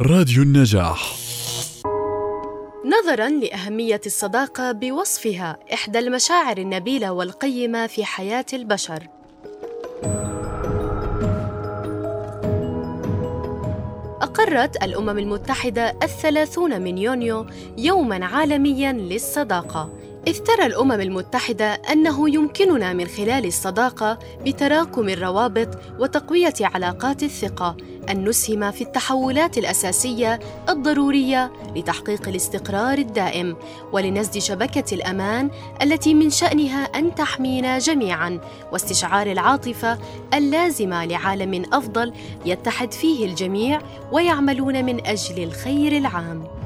راديو النجاح. نظرا لأهمية الصداقة بوصفها إحدى المشاعر النبيلة والقيمة في حياة البشر. أقرت الأمم المتحدة الثلاثون من يونيو يوماً عالمياً للصداقة إذ ترى الأمم المتحدة أنه يمكننا من خلال الصداقة بتراكم الروابط وتقوية علاقات الثقة أن نسهم في التحولات الأساسية الضرورية لتحقيق الاستقرار الدائم ولنسج شبكة الأمان التي من شأنها أن تحمينا جميعاً واستشعار العاطفة اللازمة لعالم أفضل يتحد فيه الجميع ويعملون من أجل الخير العام.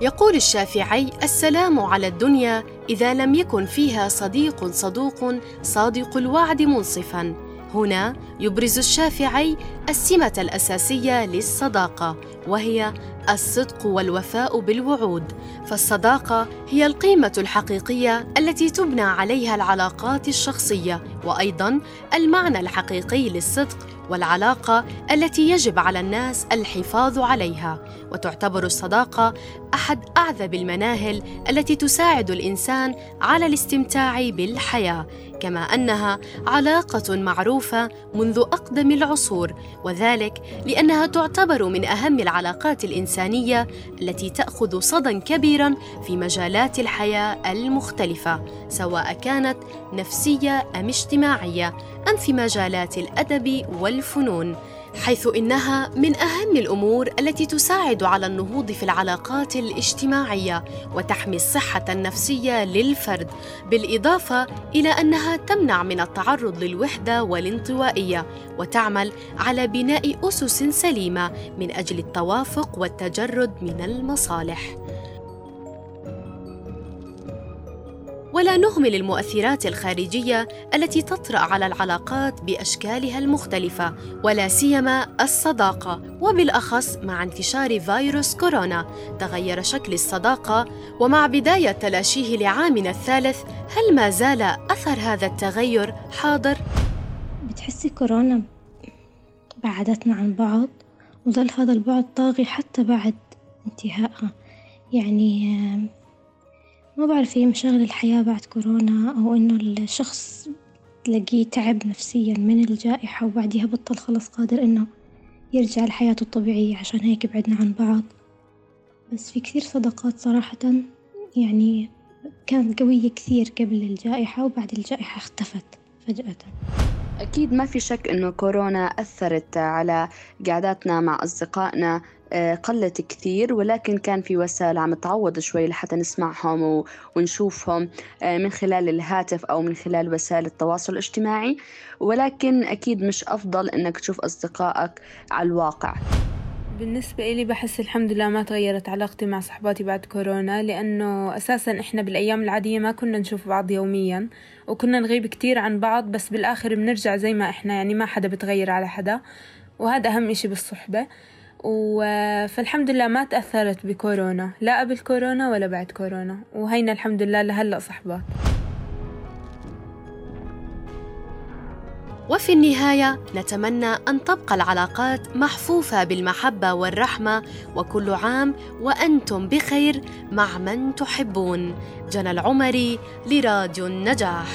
يقول الشافعي السلام على الدنيا إذا لم يكن فيها صديق صدوق صادق الوعد منصفا. هنا يبرز الشافعي السمة الأساسية للصداقة وهي الصدق والوفاء بالوعود. فالصداقة هي القيمة الحقيقية التي تبنى عليها العلاقات الشخصية وأيضا المعنى الحقيقي للصدق والعلاقة التي يجب على الناس الحفاظ عليها وتعتبر الصداقة أحد أعذب المناهل التي تساعد الإنسان على الاستمتاع بالحياة كما أنها علاقة معروفة منذ أقدم العصور وذلك لأنها تعتبر من أهم العلاقات الإنسانية التي تأخذ صدى كبيرا في مجالات الحياة المختلفة سواء كانت نفسية أم اجتماعية. ام في مجالات الأدب والفنون حيث إنها من أهم الأمور التي تساعد على النهوض في العلاقات الاجتماعية وتحمي الصحة النفسية للفرد بالإضافة إلى أنها تمنع من التعرض للوحدة والانطوائية وتعمل على بناء أسس سليمة من أجل التوافق والتجرد من المصالح. ولا نهمل المؤثرات الخارجية التي تطرأ على العلاقات بأشكالها المختلفة ولا سيما الصداقة وبالأخص مع انتشار فيروس كورونا. تغير شكل الصداقة ومع بداية تلاشيه لعامنا الثالث هل ما زال أثر هذا التغير حاضر؟ بتحسي كورونا بعدتنا عن بعض وظل هذا البعد طاغي حتى بعد انتهائها يعني ما بعرف هي مشاغل الحياة بعد كورونا أو إنه الشخص تلاقيه تعب نفسيا من الجائحة وبعديها بطل خلاص قادر إنه يرجع لحياته الطبيعية عشان هيك بعدنا عن بعض. بس في كثير صداقات صراحة يعني كانت قوية كثير قبل الجائحة وبعد الجائحة اختفت فجأة. أكيد ما في شك إنه كورونا أثرت على قعداتنا مع أصدقائنا آه، قلت كثير ولكن كان في وسائل عم تعوض شوي لحتى نسمعهم ونشوفهم آه، من خلال الهاتف أو من خلال وسائل التواصل الاجتماعي. ولكن أكيد مش أفضل إنك تشوف أصدقائك على الواقع. بالنسبة إلي بحس الحمد لله ما تغيرت علاقتي مع صحباتي بعد كورونا لأنه أساسا إحنا بالأيام العادية ما كنا نشوف بعض يوميا وكنا نغيب كتير عن بعض بس بالآخر بنرجع زي ما إحنا يعني ما حدا بتغير على حدا وهذا أهم إشي بالصحبة. فالحمد لله ما تأثرت بكورونا لا قبل كورونا ولا بعد كورونا وهينا الحمد لله لهلأ صحبات. وفي النهاية نتمنى أن تبقى العلاقات محفوفة بالمحبة والرحمة وكل عام وأنتم بخير مع من تحبون. جنى العمري لراديو النجاح.